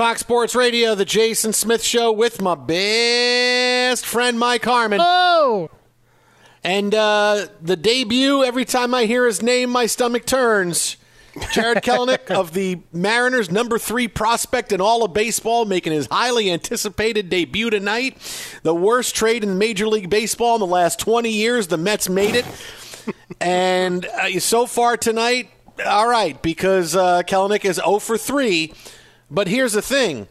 Fox Sports Radio, the Jason Smith Show with my best friend Mike Harmon. Oh! And uh, the debut, every time I hear his name, my stomach turns. Jarred Kelenic of the Mariners, number three prospect in all of baseball, making his highly anticipated debut tonight. The worst trade in Major League Baseball in the last 20 years. The Mets made it. and uh, so far tonight, all right, because uh, Kelenic is 0 for 3. But here's the thing.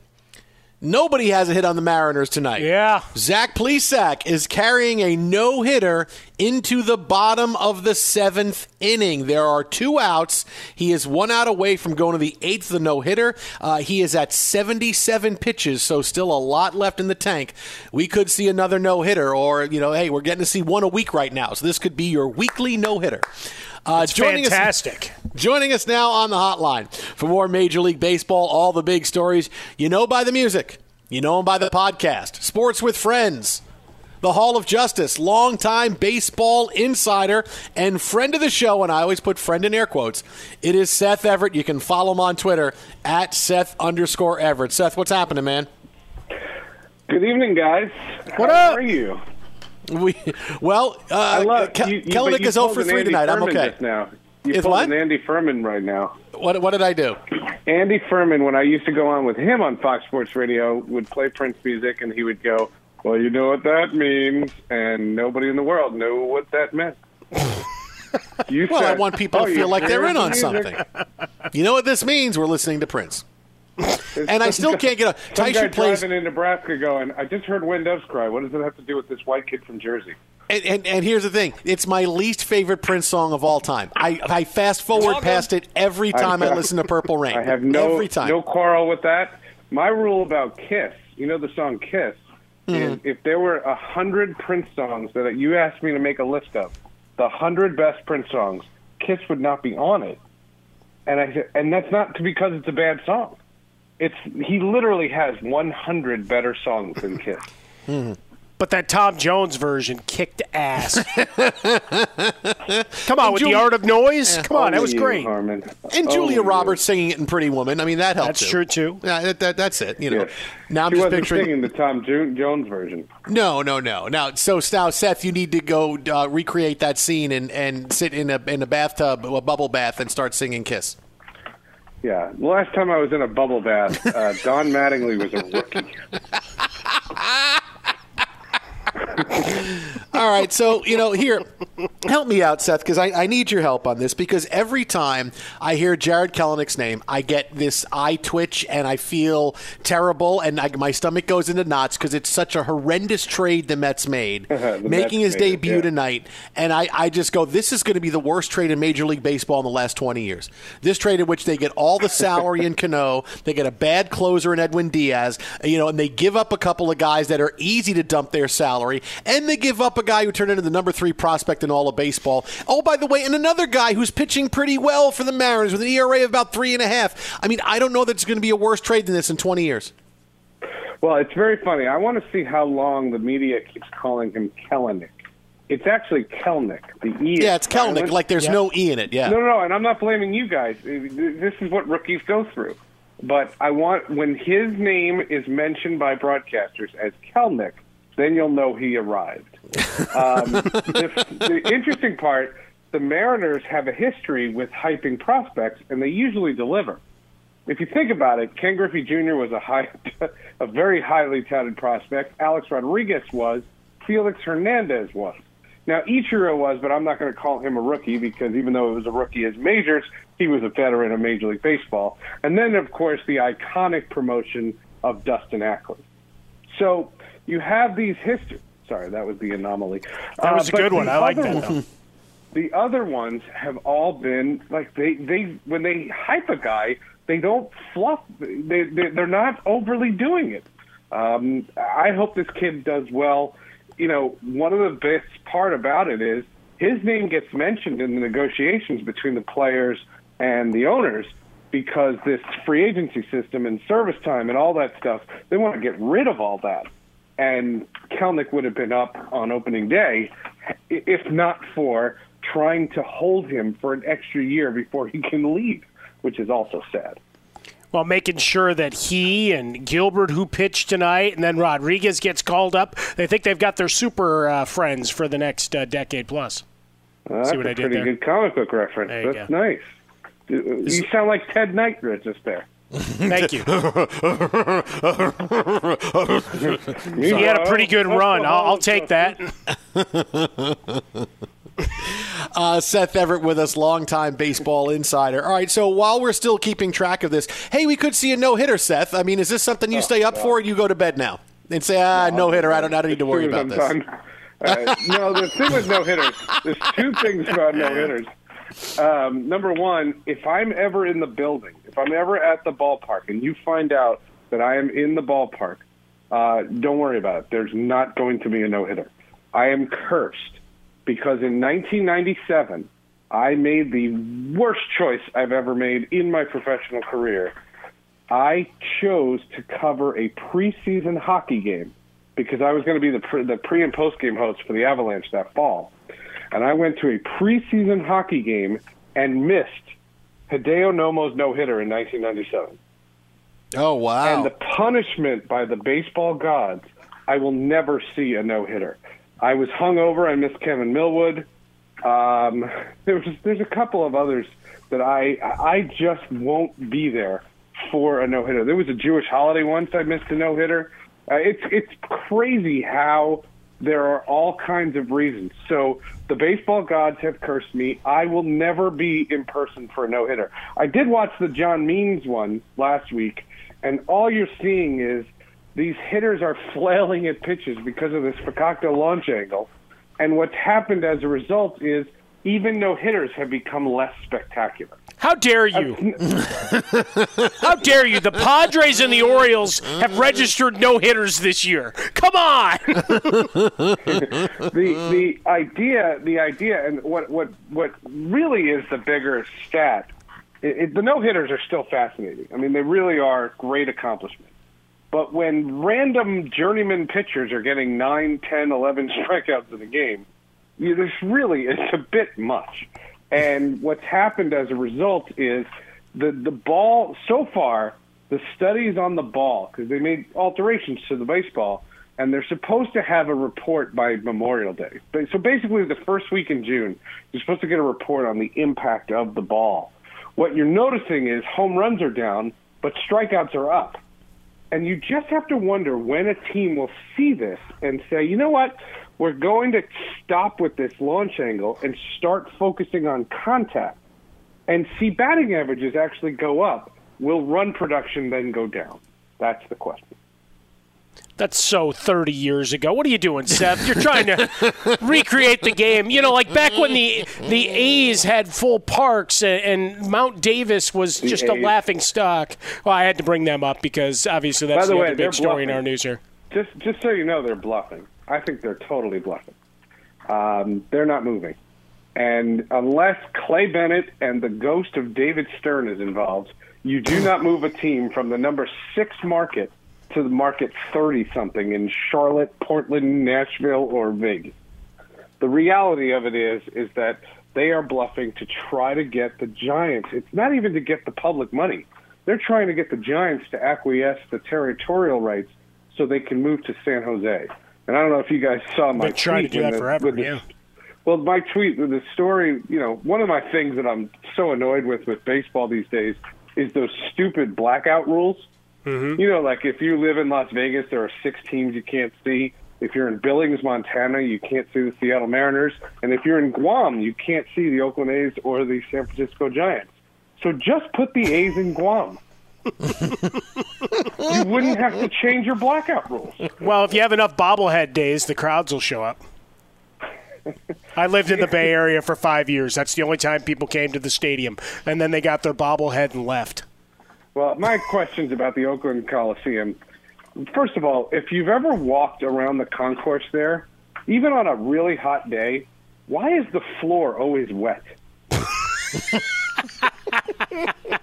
Nobody has a hit on the Mariners tonight. Yeah. Zach Plesac is carrying a no hitter into the bottom of the seventh inning. There are two outs. He is one out away from going to the eighth the no hitter. Uh, he is at 77 pitches, so still a lot left in the tank. We could see another no hitter, or, you know, hey, we're getting to see one a week right now. So this could be your weekly no hitter. Uh, It's fantastic. Us, joining us now on the hotline for more Major League Baseball, all the big stories. You know by the music, you know him by the podcast, Sports with Friends, the Hall of Justice, longtime baseball insider and friend of the show, and I always put friend in air quotes. It is Seth Everett. You can follow him on Twitter at Seth underscore Everett. Seth, what's happening, man? Good evening, guys. What How up? are you? We well, uh, I love Ke- you, you, Kelenic but you is 0 for 3 Andy tonight. I'm okay. Now. You Is pulled what? an Andy Furman right now. What, what did I do? Andy Furman, when I used to go on with him on Fox Sports Radio, would play Prince music, and he would go, "Well, you know what that means," and nobody in the world knew what that meant. You Well, I want people "Oh, to feel like they're in on music?" something. You know what this means? We're listening to Prince. And I still can't get a Some guy plays driving in Nebraska going, "I just heard when doves cry. What does it have to do with this white kid from Jersey?" And, and, and here's the thing: it's my least favorite Prince song of all time. I, I fast forward past it every time I, listen to Purple Rain. I have no every time. no quarrel with that. My rule about Kiss, you know the song Kiss, Mm-hmm. is if there were a hundred Prince songs that you asked me to make a list of, the hundred best Prince songs, Kiss would not be on it. And I said- and that's not because it's a bad song. It's he literally has 100 better songs than Kiss. But that Tom Jones version kicked ass. Come on, with Julie- the art of noise. Come on, that was you, great. Harmon. and Only Julia you. Roberts singing it in Pretty Woman. I mean, that helped. That's true too. Yeah, that, that, that's it. You know. Yes. Now I'm she just wasn't picturing. singing the Tom Jo- Jones version. No, no, no. Now, so now, Seth, you need to go uh, recreate that scene and, and sit in a in a bathtub, a bubble bath, and start singing "Kiss." Yeah, the last time I was in a bubble bath, uh, Don Mattingly was a rookie. All right, so you know, here, help me out, Seth, because I, I need your help on this. Because every time I hear Jarred Kellenick's name, I get this eye twitch and I feel terrible, and I, my stomach goes into knots because it's such a horrendous trade the Mets made, The making Mets his made it, debut yeah. tonight. And I, I just go, this is going to be the worst trade in Major League Baseball in the last twenty years. This trade in which they get all the salary in Cano, they get a bad closer in Edwin Diaz, you know, and they give up a couple of guys that are easy to dump their salary, and they give up a guy who turned into the number three prospect in all of baseball. Oh, by the way, and another guy who's pitching pretty well for the Mariners with an ERA of about three and a half. I mean, I don't know that it's going to be a worse trade than this in 20 years. Well, it's very funny. I want to see how long the media keeps calling him Kellenick. It's actually Kelnick. The E. Yeah, it's Kelnick. silent. Like there's no E in it. Yeah. No, no, no, and I'm not blaming you guys. Uh, this is what rookies go through. But I want when his name is mentioned by broadcasters as Kelnick, then you'll know he arrived. Um, the, the interesting part: the Mariners have a history with hyping prospects, and they usually deliver. If you think about it, Ken Griffey Jr. was a high, a very highly touted prospect. Alex Rodriguez was. Felix Hernandez was. Now Ichiro was, but I'm not going to call him a rookie because even though it was a rookie as majors, he was a veteran of Major League Baseball. And then, of course, the iconic promotion of Dustin Ackley. So you have these history. Sorry, that was the anomaly. That was a Uh, but good one. I like that. one- the other ones have all been like they they when they hype a guy, they don't fluff. They, they they're not overly doing it. Um, I hope this kid does well. You know, one of the best part about it is his name gets mentioned in the negotiations between the players and the owners because this free agency system and service time and all that stuff, they want to get rid of all that. And Kelnick would have been up on opening day if not for trying to hold him for an extra year before he can leave, which is also sad. Well, making sure that he and Gilbert, who pitched tonight, and then Rodriguez gets called up. They think they've got their super uh, friends for the next uh, decade plus. Uh, that's See what a I did pretty there? good comic book reference. That's go. nice. You you sound like Ted Knight just there. Thank you. he had a pretty good run. I'll, I'll take that. Uh, Seth Everett with us, longtime baseball insider. All right, so while we're still keeping track of this, hey, we could see a no hitter, Seth. I mean, is this something you stay up for, or you go to bed now and say, ah, no hitter? I don't, I don't need to worry about this. Uh, no, the thing with no hitters, there's two things about no hitters. Um, number one, if I'm ever in the building, if I'm ever at the ballpark, and you find out that I am in the ballpark, uh, don't worry about it. There's not going to be a no hitter. I am cursed because in 1997, I made the worst choice I've ever made in my professional career. I chose to cover a preseason hockey game because I was going to be the pre, the pre and post game host for the Avalanche that fall, and I went to a preseason hockey game and missed Hideo Nomo's no hitter in 1997. Oh, wow. And the punishment by the baseball gods, I will never see a no hitter. I was hungover. I missed Kevin Millwood. Um, there's there's a couple of others that I I just won't be there for a no hitter. There was a Jewish holiday once I missed a no hitter. Uh, it's it's crazy how there are all kinds of reasons. So the baseball gods have cursed me. I will never be in person for a no hitter. I did watch the John Means one last week, and all you're seeing is these hitters are flailing at pitches because of this Fakakta launch angle. And what's happened as a result is even no hitters have become less spectacular. How dare you? How dare you? The Padres and the Orioles have registered no hitters this year. Come on. the the idea the idea and what what what really is the bigger stat it, it, the no hitters are still fascinating. I mean, they really are great accomplishment. But when random journeyman pitchers are getting 9, 10, 11 strikeouts in a game, you, there's really is a bit much. And what's happened as a result is the the ball so far the studies on the ball because they made alterations to the baseball and they're supposed to have a report by Memorial Day. So basically, the first week in June, you're supposed to get a report on the impact of the ball. What you're noticing is home runs are down, but strikeouts are up. And you just have to wonder when a team will see this and say, you know what? We're going to stop with this launch angle and start focusing on contact and see batting averages actually go up. Will run production then go down? That's the question. That's so 30 years ago. What are you doing, Seth? You're trying to recreate the game. You know, like back when the the A's had full parks and, and Mount Davis was just a laughing stock. Well, I had to bring them up because obviously that's By the, the way, other big story bluffing. in our news here. Just just so you know, they're bluffing. I think they're totally bluffing. Um, they're not moving, and unless Clay Bennett and the ghost of David Stern is involved, you do not move a team from the number six market to the market 30 something in Charlotte, Portland, Nashville, or Vegas. The reality of it is is that they are bluffing to try to get the Giants. It's not even to get the public money. They're trying to get the Giants to acquiesce the territorial rights so they can move to San Jose. And I don't know if you guys saw my Been trying to tweet do that the- forever, the- yeah. Well, my tweet with the story, you know, one of my things that I'm so annoyed with with baseball these days is those stupid blackout rules. Mm-hmm. You know, like if you live in Las Vegas, there are six teams you can't see. If you're in Billings, Montana, you can't see the Seattle Mariners. And if you're in Guam, you can't see the Oakland A's or the San Francisco Giants. So just put the A's in Guam. you wouldn't have to change your blackout rules. Well, if you have enough bobblehead days, the crowds will show up. I lived in the Bay Area for five years. That's the only time people came to the stadium. And then they got their bobblehead and left. Well, my questions about the Oakland Coliseum. First of all, if you've ever walked around the concourse there, even on a really hot day, why is the floor always wet?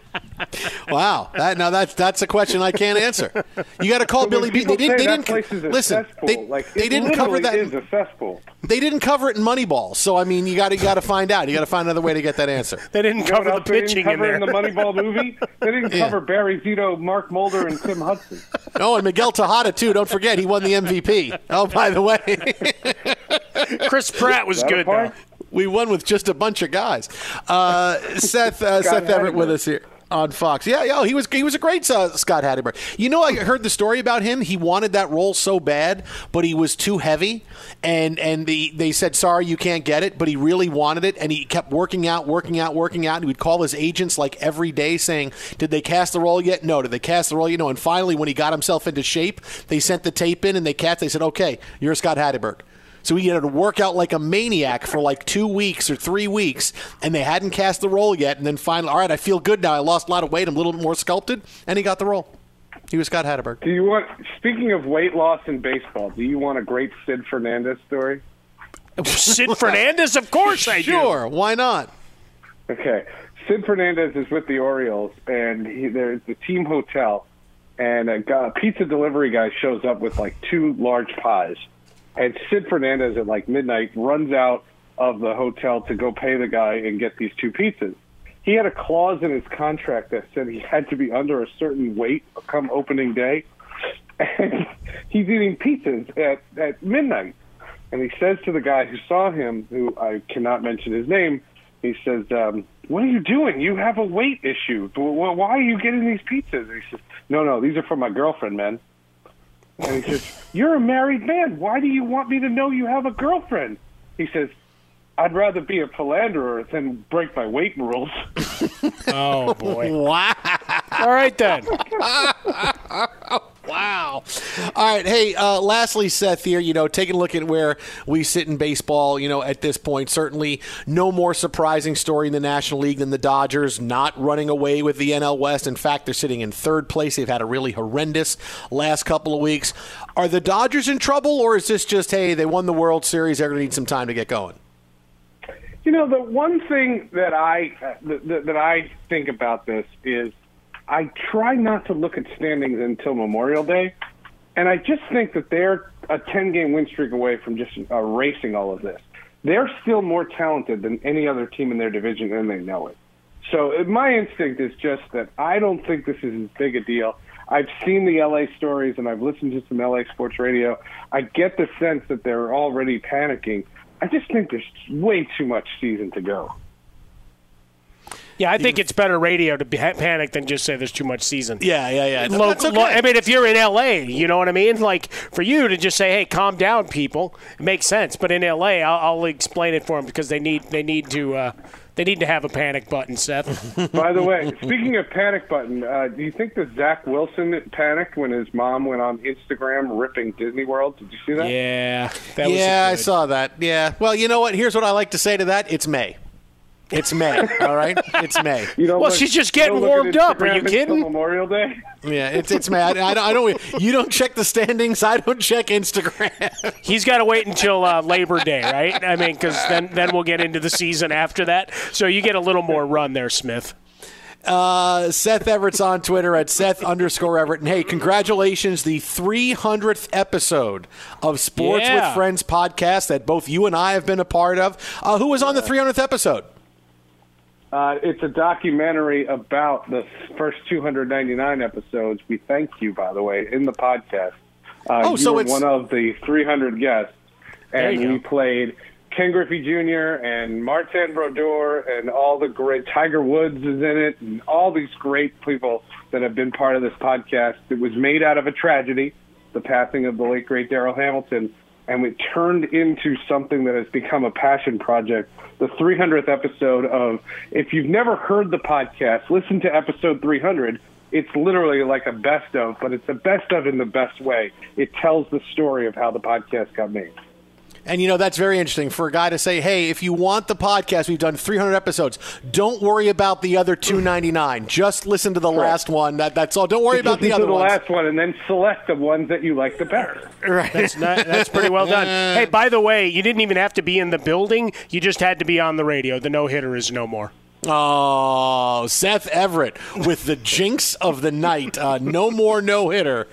Wow, that now that's that's a question I can't answer. You got to call So Billy B. They didn't. say They that didn't. place is a listen, they, like, they didn't cover literally that. is a cesspool. They didn't cover it in Moneyball. So I mean, you got to got to find out. You got to find another way to get that answer. They didn't You cover the else they didn't pitching in there. in the Moneyball movie? They didn't Yeah. cover Barry Zito, Mark Mulder, and Tim Hudson. Oh, and Miguel Tejada too. Don't forget, he won the MVP. Oh, by the way, Chris Pratt was good, though. we won with just a bunch of guys. Uh, Seth uh, Seth Everett with us here on Fox. Yeah, yeah, he was he was a great uh, Scott Hatteberg. You know, I heard the story about him. He wanted that role so bad, but he was too heavy, and and the they said sorry, you can't get it. But he really wanted it, and he kept working out, working out, working out. And he would call his agents like every day, saying, "Did they cast the role yet? No. Did they cast the role? You know?" And finally, when he got himself into shape, they sent the tape in, and they cast. They said, "Okay, you're Scott Hatteberg." So he had to work out like a maniac for like two weeks or three weeks, and they hadn't cast the role yet. And then finally, all right, I feel good now. I lost a lot of weight. I'm a little bit more sculpted, and he got the role. He was Scott Hatteberg. Do you want? Speaking of weight loss in baseball, do you want a great Sid Fernandez story? Sid Fernandez, of course I do. Sure, why not? Okay, Sid Fernandez is with the Orioles, and he, there's the team hotel, and a, guy, a pizza delivery guy shows up with like two large pies, and Sid Fernandez at like midnight runs out of the hotel to go pay the guy and get these two pizzas. He had a clause in his contract that said he had to be under a certain weight come opening day, and he's eating pizzas at at midnight. and he says to the guy who saw him, who I cannot mention his name, he says, um, "What are you doing? You have a weight issue. Why are you getting these pizzas?" And he says, "No, no, these are for my girlfriend, man." And he says, "You're a married man. Why do you want me to know you have a girlfriend?" He says, "I'd rather be a philanderer than break my weight rules." Oh boy! Wow. All right then. All right. Hey, uh, lastly, Seth here, you know, taking a look at where we sit in baseball, you know, at this point, certainly no more surprising story in the National League than the Dodgers not running away with the NL West. In fact, they're sitting in third place. They've had a really horrendous last couple of weeks. Are the Dodgers in trouble, or is this just, hey, they won the World Series, they're going to need some time to get going? You know, the one thing that I uh, that, that I think about this is I try not to look at standings until Memorial Day, and I just think that they're a 10 game win streak away from just erasing all of this. They're still more talented than any other team in their division, and they know it. So my instinct is just that I don't think this is as big a deal. I've seen the LA stories and I've listened to some LA sports radio. I get the sense that they're already panicking. I just think there's way too much season to go. Yeah, I think it's better radio to be panic than just say there's too much season. Yeah, yeah, yeah. Lo- okay. lo- I mean, if you're in LA, you know what I mean. Like for you to just say, "Hey, calm down, people," it makes sense. But in LA, I'll, I'll explain it for them because they need they need to uh, they need to have a panic button, Seth. By the way, speaking of panic button, uh, do you think that Zach Wilson panicked when his mom went on Instagram ripping Disney World? Did you see that? yeah, that was yeah, I saw that. Yeah. Well, you know what? Here's what I like to say to that it's May. It's May, all right? It's May. You know, Well, look- she's just getting don't warmed up. Are you kidding? Memorial Day. Yeah, it's it's May. I, I, don't, I don't. You don't check the standings. I don't check Instagram. He's got to wait until uh, Labor Day, right? I mean, because then then we'll get into the season after that. So you get a little more run there, Smith. Uh, Seth Everett's on Twitter at Seth underscore Everett. And hey, congratulations, the 300th episode of Sports Yeah. with Friends podcast that both you and I have been a part of. Uh, who was on the 300th episode? Uh, it's a documentary about the first 299 episodes. We thank you, by the way, in the podcast. Uh, Oh, you so were it's- one of the 300 guests, and you we go. played Ken Griffey Jr. and Martin Brodeur and all the great Tiger Woods is in it, and all these great people that have been part of this podcast. It was made out of a tragedy, the passing of the late great Darryl Hamilton, and it turned into something that has become a passion project. The 300th episode of, if you've never heard the podcast, listen to episode 300. It's literally like a best of, but it's a best of in the best way. It tells the story of how the podcast got made. And you know that's very interesting for a guy to say, "Hey, if you want the podcast, we've done 300 episodes. Don't worry about the other 299. Just listen to the last one. That, that's all. Don't worry about the Listen to other the ones." last one, and then select the ones that you like the better. Right. That's not, that's pretty well done. Hey, by the way, you didn't even have to be in the building. You just had to be on the radio. The no hitter is no more. Oh, Seth Everett with the jinx of the night. Uh, no more no hitter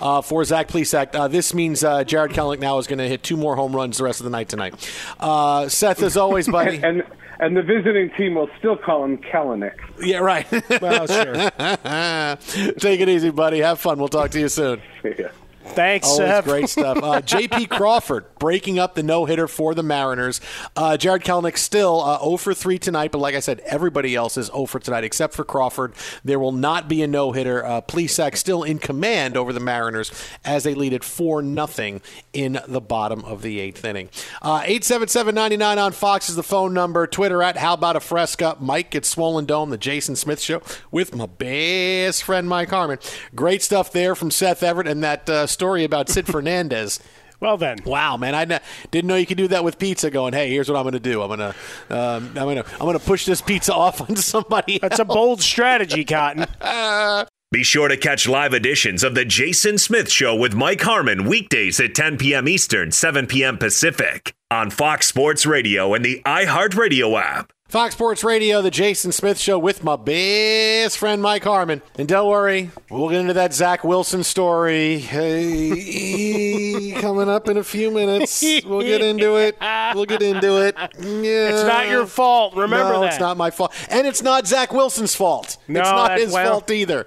uh, for Zach Plesac. Uh, this means uh, Jarred Kelnick now is going to hit two more home runs the rest of the night tonight. Uh, Seth, as always, buddy. And and the visiting team will still call him Kellenick. yeah, right. Well, sure. Take it easy, buddy. Have fun. We'll talk to you soon. Yeah. Thanks, Always Seth. great stuff. Uh, J.P. Crawford breaking up the no hitter for the Mariners. Uh, Jarred Kelnick still uh, 0 for 3 tonight, but like I said, everybody else is 0 for tonight except for Crawford. There will not be a no hitter. Uh, Plesac still in command over the Mariners as they lead it 4 nothing in the bottom of the eighth inning. Uh, 877 on Fox is the phone number. Twitter at How About a Fresca. Mike at Swollen Dome, the Jason Smith Show with my best friend Mike Harmon. Great stuff there from Seth Everett and that uh, story about Sid Fernandez. Well then. Wow, man! I didn't know you could do that with pizza. Going, hey, here's what I'm going to do. I'm going to, um, I'm going to, I'm going to push this pizza off onto somebody. That's a bold strategy, Cotton. Be sure to catch live editions of The Jason Smith Show with Mike Harmon weekdays at 10 p.m. Eastern, 7 p.m. Pacific on Fox Sports Radio and the iHeartRadio app. Fox Sports Radio, the Jason Smith Show with my best friend Mike Harmon. And don't worry, we'll get into that Zach Wilson story hey, coming up in a few minutes. We'll get into it. We'll get into it. Yeah. It's not your fault. Remember no, that. it's not my fault. And it's not Zach Wilson's fault. No, it's not his well, fault either.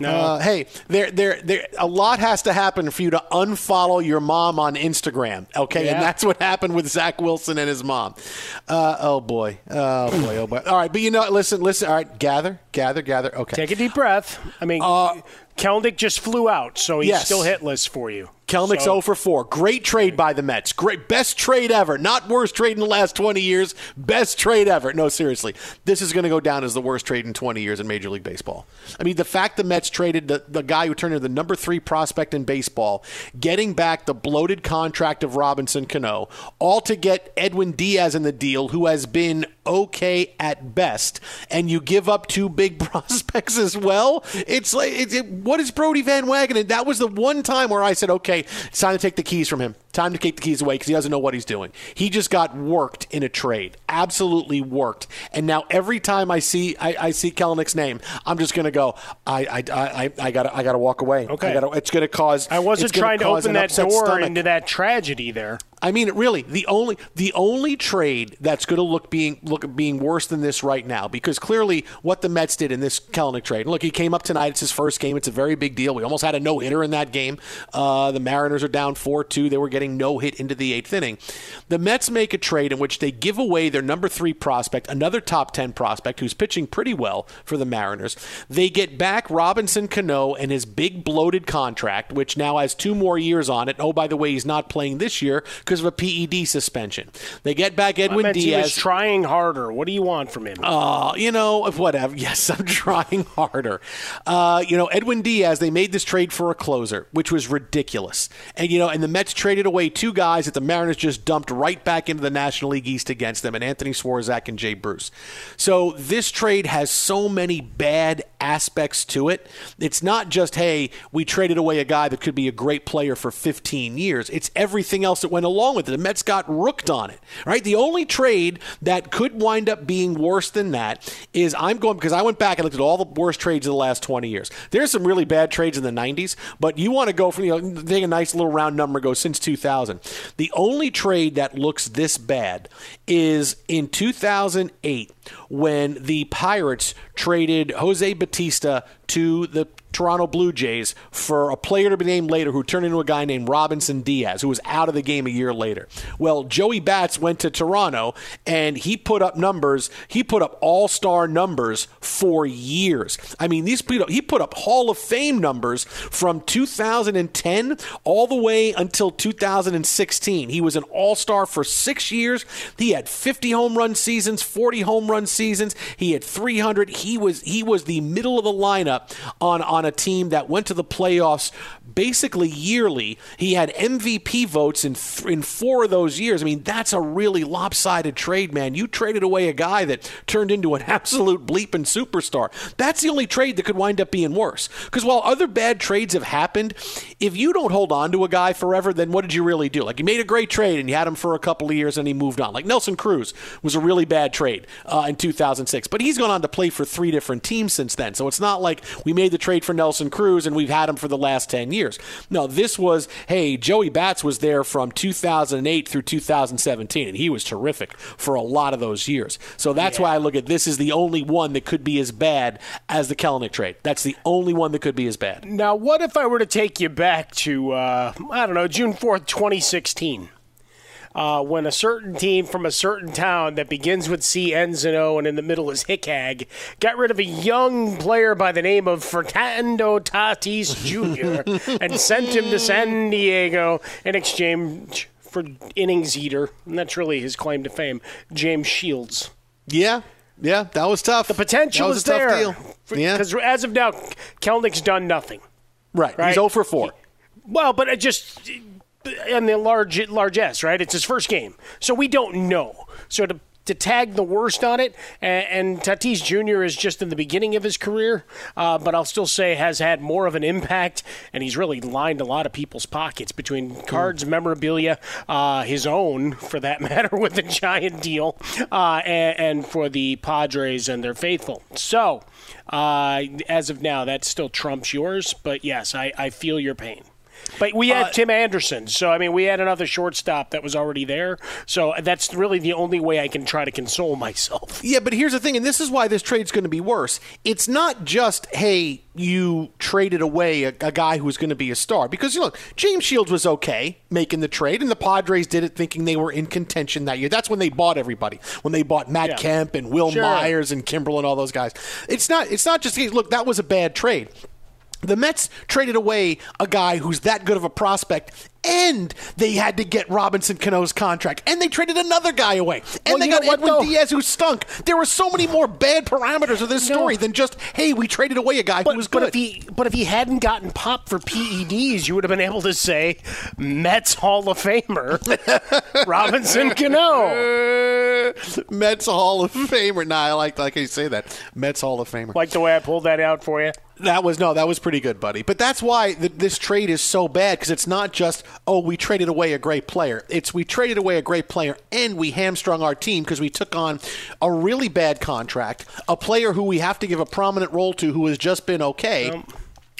No. Uh, hey, there, there, there. A lot has to happen for you to unfollow your mom on Instagram. Okay, Yeah. and that's what happened with Zach Wilson and his mom. Uh, oh boy, oh boy, oh boy. All right, but you know, listen, listen. All right, gather, gather, gather. Okay, Take a deep breath. I mean, Kelnick just flew out, so he's Uh, yes. still hitless for you. Kelnick's So- 0 for 4. Great trade by the Mets. Great best trade ever. Not worst trade in the last 20 years. Best trade ever. No, seriously. This is going to go down as the worst trade in 20 years in Major League Baseball. I mean, the fact the Mets traded the, the guy who turned into the number 3 prospect in baseball, getting back the bloated contract of Robinson Cano, all to get Edwin Diaz in the deal who has been okay at best, and you give up two big prospects as well. It's like, it, it- what is Brodie Van Wagenen? That was the one time where I said, okay, it's time to take the keys from him. Time to take the keys away because he doesn't know what he's doing. He just got worked in a trade, absolutely worked. And now every time I see I, I see Kellenick's name, I'm just going to go. I I I I got I got to walk away. Okay. I gotta, it's going to cause. I wasn't trying to open that door stomach. into that tragedy there. I mean, really, the only the only trade that's going to look being look being worse than this right now, because clearly what the Mets did in this Kelnick trade. Look, he came up tonight. It's his first game. It's a very big deal. We almost had a no hitter in that game. Uh, the Mariners are down four two. They were getting no hit into the eighth inning. The Mets make a trade in which they give away their number three prospect, another top ten prospect who's pitching pretty well for the Mariners. They get back Robinson Cano and his big bloated contract, which now has two more years on it. Oh, by the way, he's not playing this year because of a PED suspension. They get back I Edwin meant he was Diaz. trying harder. What do you want from him? Uh, you know, whatever. Yes, I'm trying harder. Uh, you know, Edwin Diaz, they made this trade for a closer, which was ridiculous. And, you know, and the Mets traded away two guys that the Mariners just dumped right back into the National League East against them, and Anthony Swarzak and Jay Bruce. So this trade has so many bad aspects to it. It's not just, hey, we traded away a guy that could be a great player for 15 years. It's everything else that went along with it. The Mets got rooked on it, right? The only trade that could wind up being worse than that is I'm going because I went back and looked at all the worst trades of the last 20 years. There's some really bad trades in the 90s, but you want to go from, you know, take a nice little round number, go since 2000. The only trade that looks this bad is in 2008 when the Pirates traded Jose Bautista to the Toronto Blue Jays for a player to be named later who turned into a guy named Robinson Diaz, who was out of the game a year later. Well, Joey Bats went to Toronto and he put up numbers. He put up all star numbers for years. I mean, these he put up Hall of Fame numbers from 2010 all the way until 2016. He was an all star for six years. He had 50 home run seasons, 40 home run seasons. He had 300. He was he was the middle of the lineup on on a team that went to the playoffs basically yearly. He had MVP votes in th- in four of those years. I mean, that's a really lopsided trade, man. You traded away a guy that turned into an absolute bleeping superstar. That's the only trade that could wind up being worse. Because while other bad trades have happened, if you don't hold on to a guy forever, then what did you really do? Like you made a great trade and you had him for a couple of years and he moved on. Like Nelson Cruz was a really bad trade uh, in 2006, but he's gone on to play for three different teams since then. So it's not like we made the trade for Nelson Cruz and we've had him for the last 10 years. No, this was, hey, Joey Bats was there from 2008 through 2017, and he was terrific for a lot of those years. So that's why I look at this as the only one that could be as bad as the Kelnick trade. That's the only one that could be as bad. Now, what if I were to take you back to, uh, I don't know, June 4th, 2016? Uh, when a certain team from a certain town that begins with C, ends in O, and in the middle is Hickag got rid of a young player by the name of Fernando Tatis Jr. and sent him to San Diego in exchange for innings eater, and that's really his claim to fame, James Shields. Yeah, yeah, that was tough. The potential That was is a tough there. deal. Yeah. Because as of now, Kelnick's done nothing. Right. Right. He's 0 for 4. Well, but it just and the large large S, right? It's his first game, so we don't know. So to to tag the worst on it. And, and Tatis Jr. is just in the beginning of his career, uh, but I'll still say has had more of an impact, and he's really lined a lot of people's pockets between cards, memorabilia, uh, his own for that matter, with the giant deal, uh, and, and for the Padres and their faithful. So, uh, as of now, that still trumps yours. But yes, I, I feel your pain. But we had Uh, Tim Anderson, so I mean, we had another shortstop that was already there. So that's really the only way I can try to console myself. Yeah, but here's the thing, and this is why this trade's going to be worse. It's not just, hey, you traded away a, a guy who was going to be a star. Because, you know, James Shields was okay making the trade, and the Padres did it thinking they were in contention that year. That's when they bought everybody. When they bought Matt Yeah. Kemp and Wil Sure. Myers and Kimbrel and all those guys. It's not. It's not just. Hey, look, that was a bad trade. The Mets traded away a guy who's that good of a prospect, and they had to get Robinson Cano's contract, and they traded another guy away, and Well, they got what, Edwin though? Diaz who stunk. There were so many more bad parameters of this story than just, hey, we traded away a guy But, who was but if he but if he hadn't gotten popped for PEDs, you would have been able to say Mets Hall of Famer Robinson Cano. Mets Hall of Famer. Nah, I like like you say that. Mets Hall of Famer. Like the way I pulled that out for you. That was no, that was pretty good, buddy. But that's why th- this trade is so bad because it's not just oh we traded away a great player. It's we traded away a great player and we hamstrung our team because we took on a really bad contract, a player who we have to give a prominent role to who has just been okay.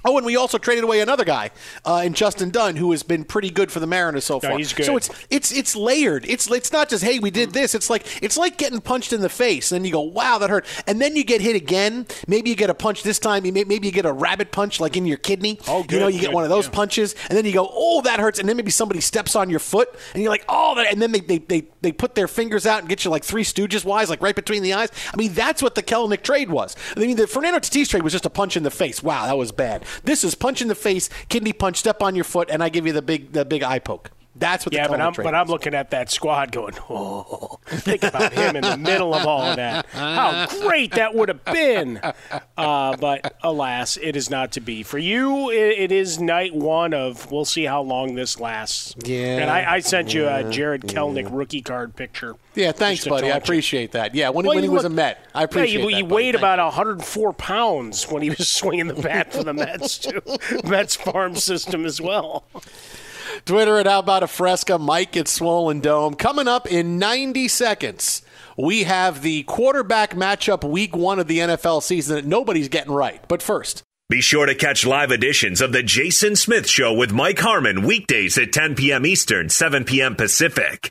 Oh, and we also traded away another guy uh, in Justin Dunn, who has been pretty good for the Mariners so No, far. he's good. So it's it's it's layered. It's it's not just hey we did this. It's like it's like getting punched in the face. And then you go wow that hurt. And then you get hit again. Maybe you get a punch this time. You may- Maybe you get a rabbit punch like in your kidney. Oh, You know you get one of those yeah. punches, and then you go oh that hurts. And then maybe somebody steps on your foot, and you're like oh that. And then they they they, they put their fingers out and get you like three Stooges wise, like right between the eyes. I mean that's what the Kelenic trade was. I mean the Fernando Tatis trade was just a punch in the face. Wow that was bad. This is punch in the face, kidney punch, step on your foot, and I give you the big the big eye poke. That's what Yeah, but I'm but. I'm looking at that squad going, oh, think about him in the middle of all of that. How great that would have been. Uh, but alas, it is not to be. For you, it, it is night one of. We'll see how long this lasts. Yeah, And I, I sent you a Jarred Kelnick rookie card picture. Yeah, thanks, buddy. I you. appreciate that. Yeah, when, Well, when he you was a Met, I appreciate yeah, you, that. he weighed Thank about 104 pounds when he was swinging the bat for the Mets, too. Mets farm system as well. Twitter at How About a Fresca. Mike at Swollen Dome. Coming up in 90 seconds, we have the quarterback matchup week one of the NFL season that nobody's getting right. But first, Be sure to catch live editions of The Jason Smith Show with Mike Harmon weekdays at 10 p.m. Eastern, 7 p.m. Pacific.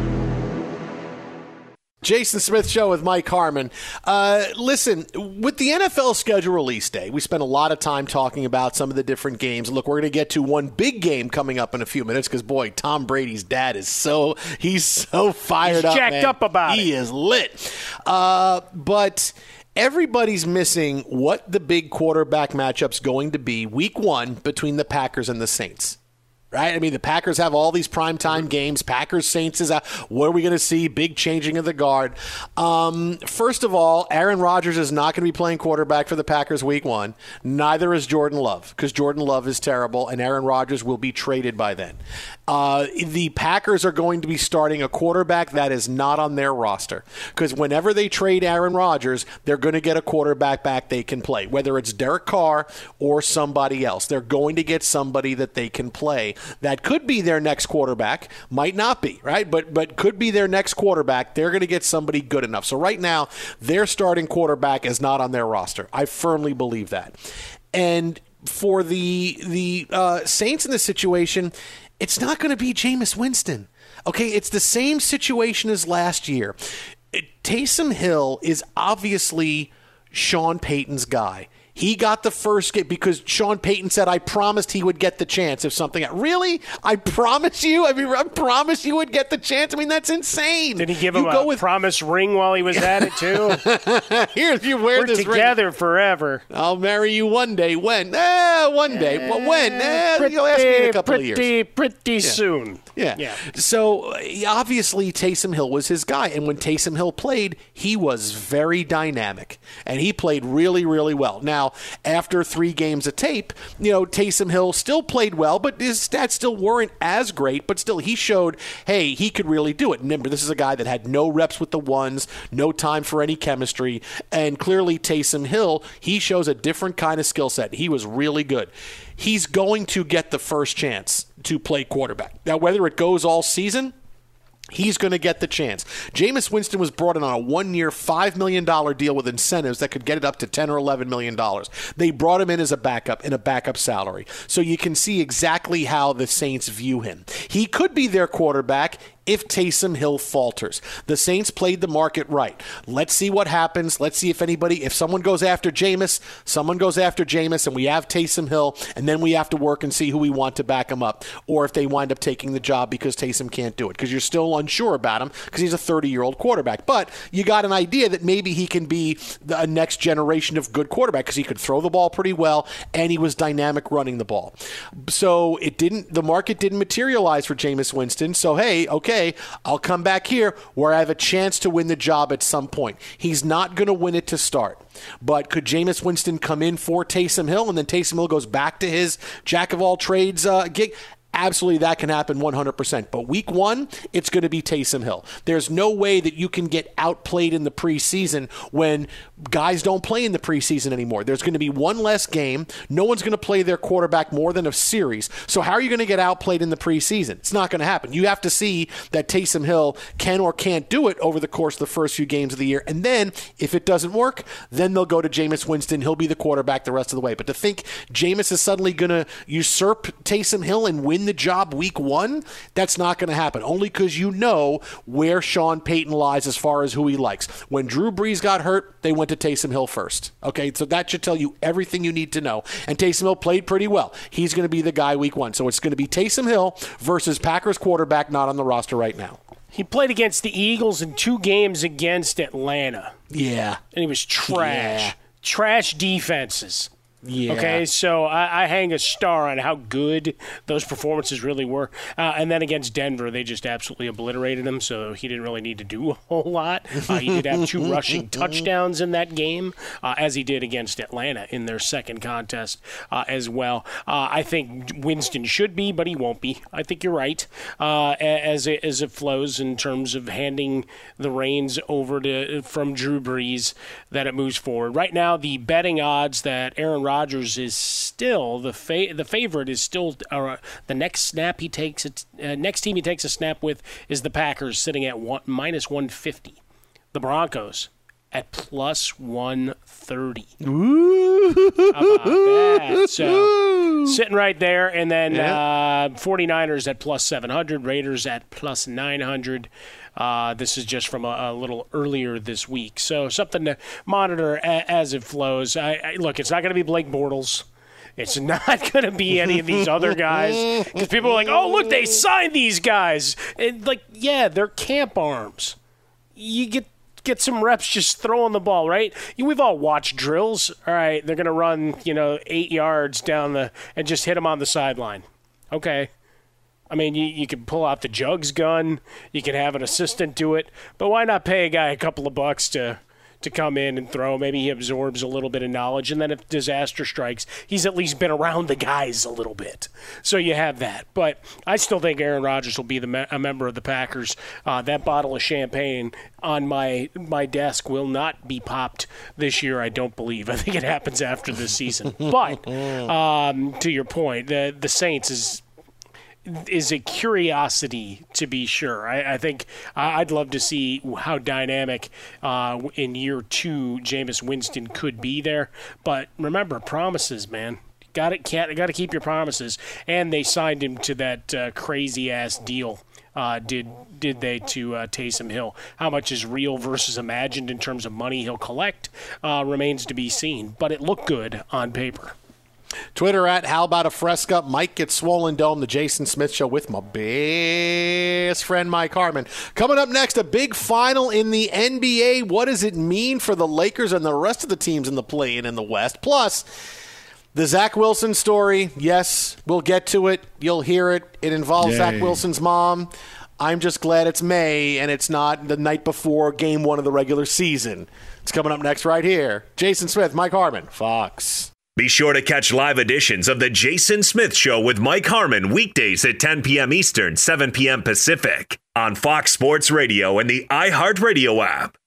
Jason Smith Show with Mike Harmon. Uh, listen, with the NFL schedule release day, we spent a lot of time talking about some of the different games. Look, we're going to get to one big game coming up in a few minutes because, boy, Tom Brady's dad is so he's so fired He's up, jacked man. up about he is lit. Uh, but everybody's missing what the big quarterback matchup's going to be week one between the Packers and the Saints right? I mean, the Packers have all these primetime games. Packers Saints is out. What are we going to see? Big changing of the guard. Um, first of all, Aaron Rodgers is not going to be playing quarterback for the Packers week one. Neither is Jordan Love because Jordan Love is terrible, and Aaron Rodgers will be traded by then. Uh, the Packers are going to be starting a quarterback that is not on their roster because whenever they trade Aaron Rodgers, they're going to get a quarterback back they can play, whether it's Derek Carr or somebody else. They're going to get somebody that they can play that could be their next quarterback, might not be, right? But but could be their next quarterback. They're going to get somebody good enough. So right now, their starting quarterback is not on their roster. I firmly believe that. And for the the uh, Saints in this situation, it's not going to be Jameis Winston. Okay, it's the same situation as last year. Taysom Hill is obviously Sean Payton's guy. He got the first game because Sean Payton said, I promised he would get the chance if something. Really? I promise you? I mean, I promise you would get the chance? I mean, that's insane. Did he give you him a with, promise ring while he was at it, too? Here, if you wear We're this ring, together forever. I'll marry you one day. When? Eh, one day. But when? Eh, you'll ask me in a couple pretty, of years. Pretty soon. Yeah. Yeah. So uh, obviously Taysom Hill was his guy, and when Taysom Hill played, he was very dynamic, and he played really, really well. Now, after three games of tape, you know Taysom Hill still played well, but his stats still weren't as great. But still, he showed, hey, he could really do it. Remember, this is a guy that had no reps with the ones, no time for any chemistry, and clearly Taysom Hill, he shows a different kind of skill set. He was really good he's going to get the first chance to play quarterback. Now, whether it goes all season, He's going to get the chance. Jameis Winston was brought in on a one-year, $5 million deal with incentives that could get it up to 10 or $11 million. They brought him in as a backup in a backup salary. So you can see exactly how the Saints view him. He could be their quarterback if Taysom Hill falters. The Saints played the market right. Let's see what happens. Let's see if anybody, if someone goes after Jameis, someone goes after Jameis, and we have Taysom Hill, and then we have to work and see who we want to back him up, or if they wind up taking the job because Taysom can't do it, because you're still unsure about him because he's a 30 year old quarterback. But you got an idea that maybe he can be the next generation of good quarterback because he could throw the ball pretty well and he was dynamic running the ball. So it didn't, the market didn't materialize for Jameis Winston. So hey, okay, I'll come back here where I have a chance to win the job at some point. He's not going to win it to start. But could Jameis Winston come in for Taysom Hill and then Taysom Hill goes back to his jack of all trades uh, gig? Absolutely, that can happen 100%. But week one, it's going to be Taysom Hill. There's no way that you can get outplayed in the preseason when guys don't play in the preseason anymore. There's going to be one less game. No one's going to play their quarterback more than a series. So, how are you going to get outplayed in the preseason? It's not going to happen. You have to see that Taysom Hill can or can't do it over the course of the first few games of the year. And then, if it doesn't work, then they'll go to Jameis Winston. He'll be the quarterback the rest of the way. But to think Jameis is suddenly going to usurp Taysom Hill and win the job week one, that's not going to happen. Only because you know where Sean Payton lies as far as who he likes. When Drew Brees got hurt, they went to Taysom Hill first. Okay, so that should tell you everything you need to know. And Taysom Hill played pretty well. He's going to be the guy week one. So it's going to be Taysom Hill versus Packers quarterback not on the roster right now. He played against the Eagles in two games against Atlanta. Yeah. And he was trash. Yeah. Trash defenses. Yeah. Okay, so I, I hang a star on how good those performances really were. Uh, and then against Denver, they just absolutely obliterated him, so he didn't really need to do a whole lot. Uh, he did have two rushing touchdowns in that game, uh, as he did against Atlanta in their second contest uh, as well. Uh, I think Winston should be, but he won't be. I think you're right, uh, as, it, as it flows in terms of handing the reins over to from Drew Brees, that it moves forward. Right now, the betting odds that Aaron Rodgers is still the fa- the favorite is still uh, the next snap he takes it uh, next team he takes a snap with is the Packers sitting at one, minus 150. The Broncos at plus 130. About that? So sitting right there and then uh, 49ers at plus 700, Raiders at plus 900. Uh, this is just from a, a, little earlier this week. So something to monitor a, as it flows. I, I, look, it's not going to be Blake Bortles. It's not going to be any of these other guys because people are like, "Oh, look, they signed these guys." And like, yeah, they're camp arms. You get get some reps just throwing the ball, right? We've all watched drills. All right, they're going to run, you know, eight yards down the and just hit them on the sideline. Okay. I mean, you, you can pull out the jugs gun. You can have an assistant do it. But why not pay a guy a couple of bucks to to come in and throw? Maybe he absorbs a little bit of knowledge, and then if disaster strikes, he's at least been around the guys a little bit. So you have that. But I still think Aaron Rodgers will be the me- a member of the Packers. Uh, that bottle of champagne on my my desk will not be popped this year. I don't believe. I think it happens after this season. but um, to your point, the the Saints is is a curiosity to be sure. I, I think I'd love to see how dynamic uh, in year two Jameis Winston could be there. But remember, promises, man. Got it. Can't got to keep your promises. And they signed him to that uh, crazy ass deal uh, did did they to uh, Taysom Hill? How much is real versus imagined in terms of money he'll collect uh, remains to be seen. But it looked good on paper. Twitter at How About a Fresca. Mike gets swollen dome. The Jason Smith Show with my best friend Mike Harmon. Coming up next, a big final in the NBA. What does it mean for the Lakers and the rest of the teams in the play-in in the West? Plus. The Zach Wilson story, yes, we'll get to it. You'll hear it. It involves Yay. Zach Wilson's mom. I'm just glad it's May and it's not the night before game one of the regular season. It's coming up next right here. Jason Smith, Mike Harmon, Fox. Be sure to catch live editions of The Jason Smith Show with Mike Harmon weekdays at 10 p.m. Eastern, 7 p.m. Pacific on Fox Sports Radio and the iHeartRadio app.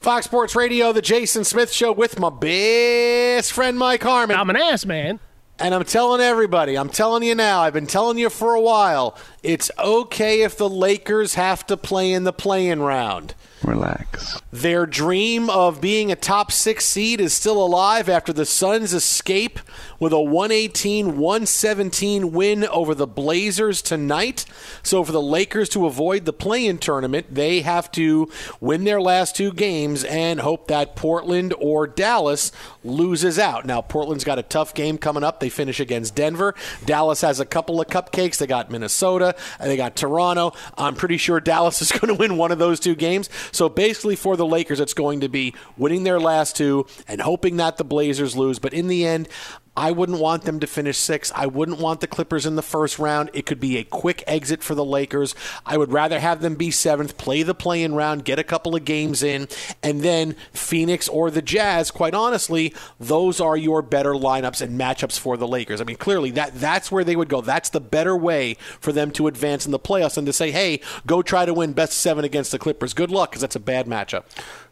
Fox Sports Radio, The Jason Smith Show with my best friend Mike Harmon. I'm an ass man. And I'm telling everybody, I'm telling you now, I've been telling you for a while, it's okay if the Lakers have to play in the play-in round. Relax. Their dream of being a top six seed is still alive after the Suns escape with a 118 117 win over the Blazers tonight. So, for the Lakers to avoid the play in tournament, they have to win their last two games and hope that Portland or Dallas loses out. Now, Portland's got a tough game coming up. They finish against Denver. Dallas has a couple of cupcakes. They got Minnesota and they got Toronto. I'm pretty sure Dallas is going to win one of those two games. So basically, for the Lakers, it's going to be winning their last two and hoping that the Blazers lose. But in the end, I wouldn't want them to finish sixth. I wouldn't want the Clippers in the first round. It could be a quick exit for the Lakers. I would rather have them be seventh, play the play in round, get a couple of games in, and then Phoenix or the Jazz, quite honestly, those are your better lineups and matchups for the Lakers. I mean, clearly that that's where they would go. That's the better way for them to advance in the playoffs and to say, hey, go try to win best seven against the Clippers. Good luck, because that's a bad matchup.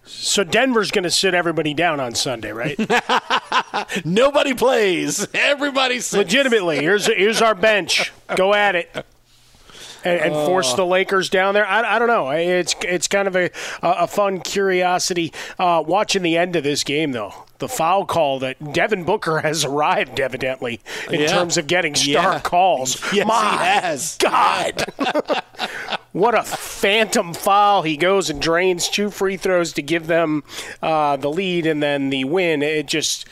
So Denver's going to sit everybody down on Sunday, right? Nobody plays. Everybody sits. Legitimately, here's here's our bench. Go at it. And, and force the Lakers down there. I, I don't know. It's it's kind of a a fun curiosity uh, watching the end of this game, though. The foul call that Devin Booker has arrived, evidently, in Yeah. terms of getting star Yeah. calls. Yes, My he has. God. what a phantom foul. He goes and drains two free throws to give them uh, the lead and then the win. It just.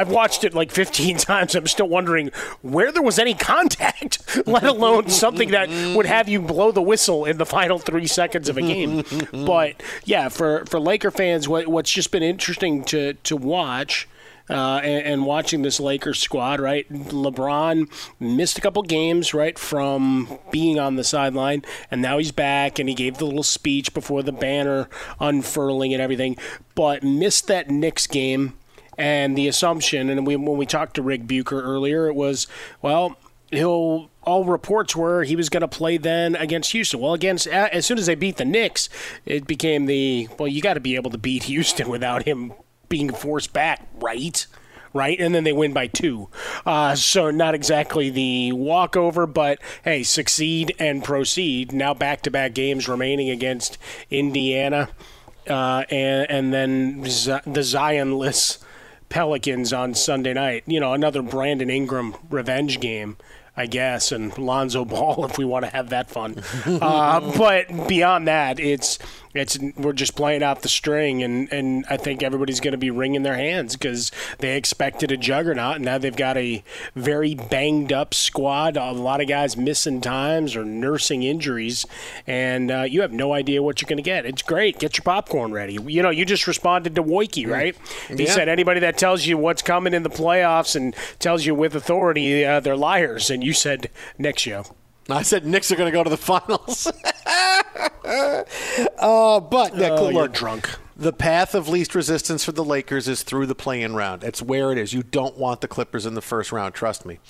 I've watched it like 15 times. I'm still wondering where there was any contact, let alone something that would have you blow the whistle in the final three seconds of a game. but yeah, for, for Laker fans, what, what's just been interesting to, to watch uh, and, and watching this Lakers squad, right? LeBron missed a couple games, right, from being on the sideline, and now he's back, and he gave the little speech before the banner unfurling and everything, but missed that Knicks game. And the assumption, and we, when we talked to Ric Bucher earlier, it was, well, he'll all reports were he was going to play then against Houston. Well, against as soon as they beat the Knicks, it became the well, you got to be able to beat Houston without him being forced back, right? Right, and then they win by two. Uh, so not exactly the walkover, but hey, succeed and proceed. Now back-to-back games remaining against Indiana, uh, and and then Z- the Zionless Pelicans on Sunday night. You know, another Brandon Ingram revenge game, I guess, and Lonzo Ball if we want to have that fun. uh, but beyond that, it's it's we're just playing out the string, and and I think everybody's going to be wringing their hands because they expected a juggernaut, and now they've got a very banged up squad. A lot of guys missing times or nursing injuries, and uh, you have no idea what you're going to get. It's great. Get your popcorn ready. You know, you just responded to Woike, right? He Yeah. said anybody that tells you what's coming in the playoffs and tells you with authority, uh, they're liars. And you said next show. I said Knicks are going to go to the finals. uh, but yeah, Oh, you're drunk. The path of least resistance for the Lakers is through the play-in round. It's where it is. You don't want the Clippers in the first round. Trust me.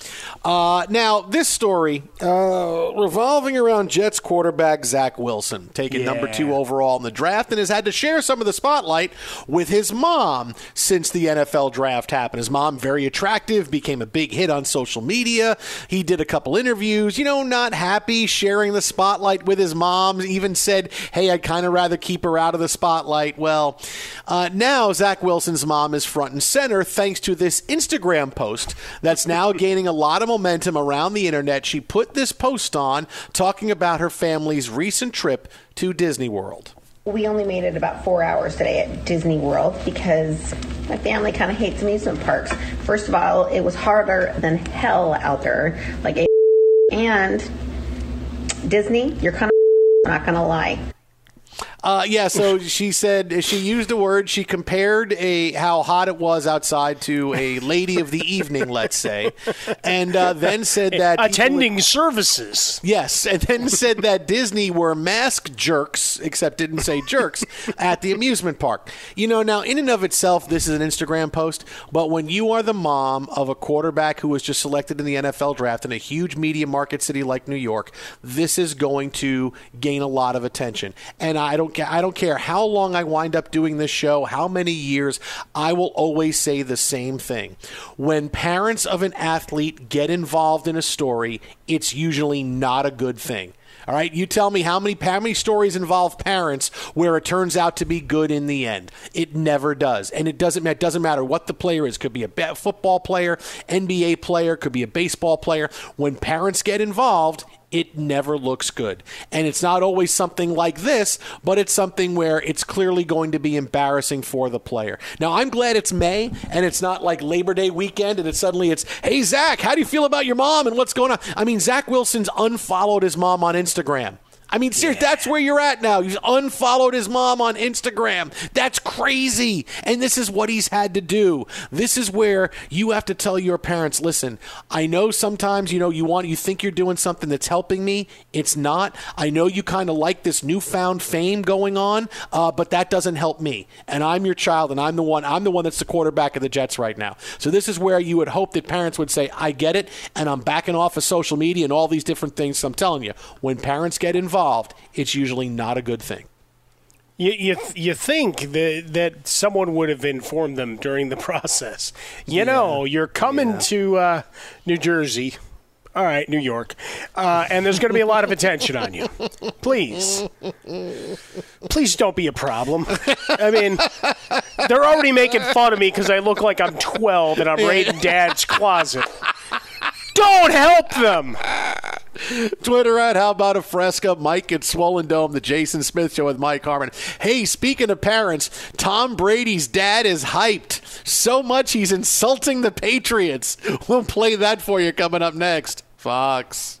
Uh, now, this story uh, revolving around Jets quarterback Zach Wilson, taken number two overall in the draft, and has had to share some of the spotlight with his mom since the NFL draft happened. His mom, very attractive, became a big hit on social media. He did a couple interviews, you know, not happy sharing the spotlight with his mom. Even said, "Hey, I'd kind of rather keep her out of the spotlight." Well Well, uh, now Zach Wilson's mom is front and center thanks to this Instagram post that's now gaining a lot of momentum around the internet. She put this post on talking about her family's recent trip to Disney World. We only made it about four hours today at Disney World because my family kind of hates amusement parks. First of all, it was harder than hell out there, like a and Disney, you're kind of not gonna lie. Uh, yeah, so she said she used a word. She compared a how hot it was outside to a lady of the evening, let's say, and uh, then said that attending services. Yes, and then said that Disney were mask jerks, except didn't say jerks at the amusement park. You know, now in and of itself, this is an Instagram post, but when you are the mom of a quarterback who was just selected in the NFL draft in a huge media market city like New York, this is going to gain a lot of attention, and I don't don't I don't care how long I wind up doing this show, how many years, I will always say the same thing. When parents of an athlete get involved in a story, it's usually not a good thing. All right, you tell me how many how many stories involve parents where it turns out to be good in the end. It never does, and it doesn't it doesn't matter what the player is. Could be a football player, NBA player, could be a baseball player. When parents get involved, it never looks good. And it's not always something like this, but it's something where it's clearly going to be embarrassing for the player. Now, I'm glad it's May and it's not like Labor Day weekend and it's suddenly it's, hey, Zach, how do you feel about your mom and what's going on? I mean, Zach Wilson's unfollowed his mom on Instagram. I mean, seriously, yeah. that's where you're at now. He's unfollowed his mom on Instagram. That's crazy. And this is what he's had to do. This is where you have to tell your parents, listen, I know sometimes, you know, you want you think you're doing something that's helping me. It's not. I know you kind of like this newfound fame going on, uh, but that doesn't help me. And I'm your child, and I'm the one. I'm the one that's the quarterback of the Jets right now. So this is where you would hope that parents would say, I get it, and I'm backing off of social media and all these different things. So I'm telling you, when parents get involved involved, it's usually not a good thing. You, you, you think that, that someone would have informed them during the process. You yeah. know, you're coming yeah. to uh, New Jersey. All right, New York. Uh, and there's going to be a lot of attention on you. Please. Please don't be a problem. I mean, they're already making fun of me because I look like I'm 12 and I'm raiding dad's closet. Don't help them. Twitter at How About a Fresca, Mike at Swollen Dome, the Jason Smith Show with Mike Harmon. Hey, speaking of parents, Tom Brady's dad is hyped so much he's insulting the Patriots. We'll play that for you coming up next. Fox.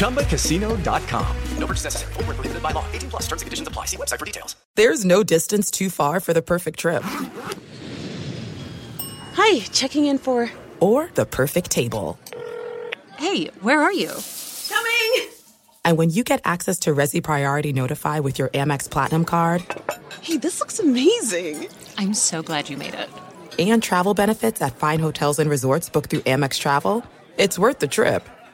ChumbaCasino.com. No purchase necessary. Void where prohibited by law. 18 plus terms and conditions apply. See website for details. There's no distance too far for the perfect trip. Hi, checking in for. Or the perfect table. Hey, where are you? Coming! And when you get access to Resy Priority Notify with your Amex Platinum card. Hey, this looks amazing. I'm so glad you made it. And travel benefits at fine hotels and resorts booked through Amex Travel. It's worth the trip.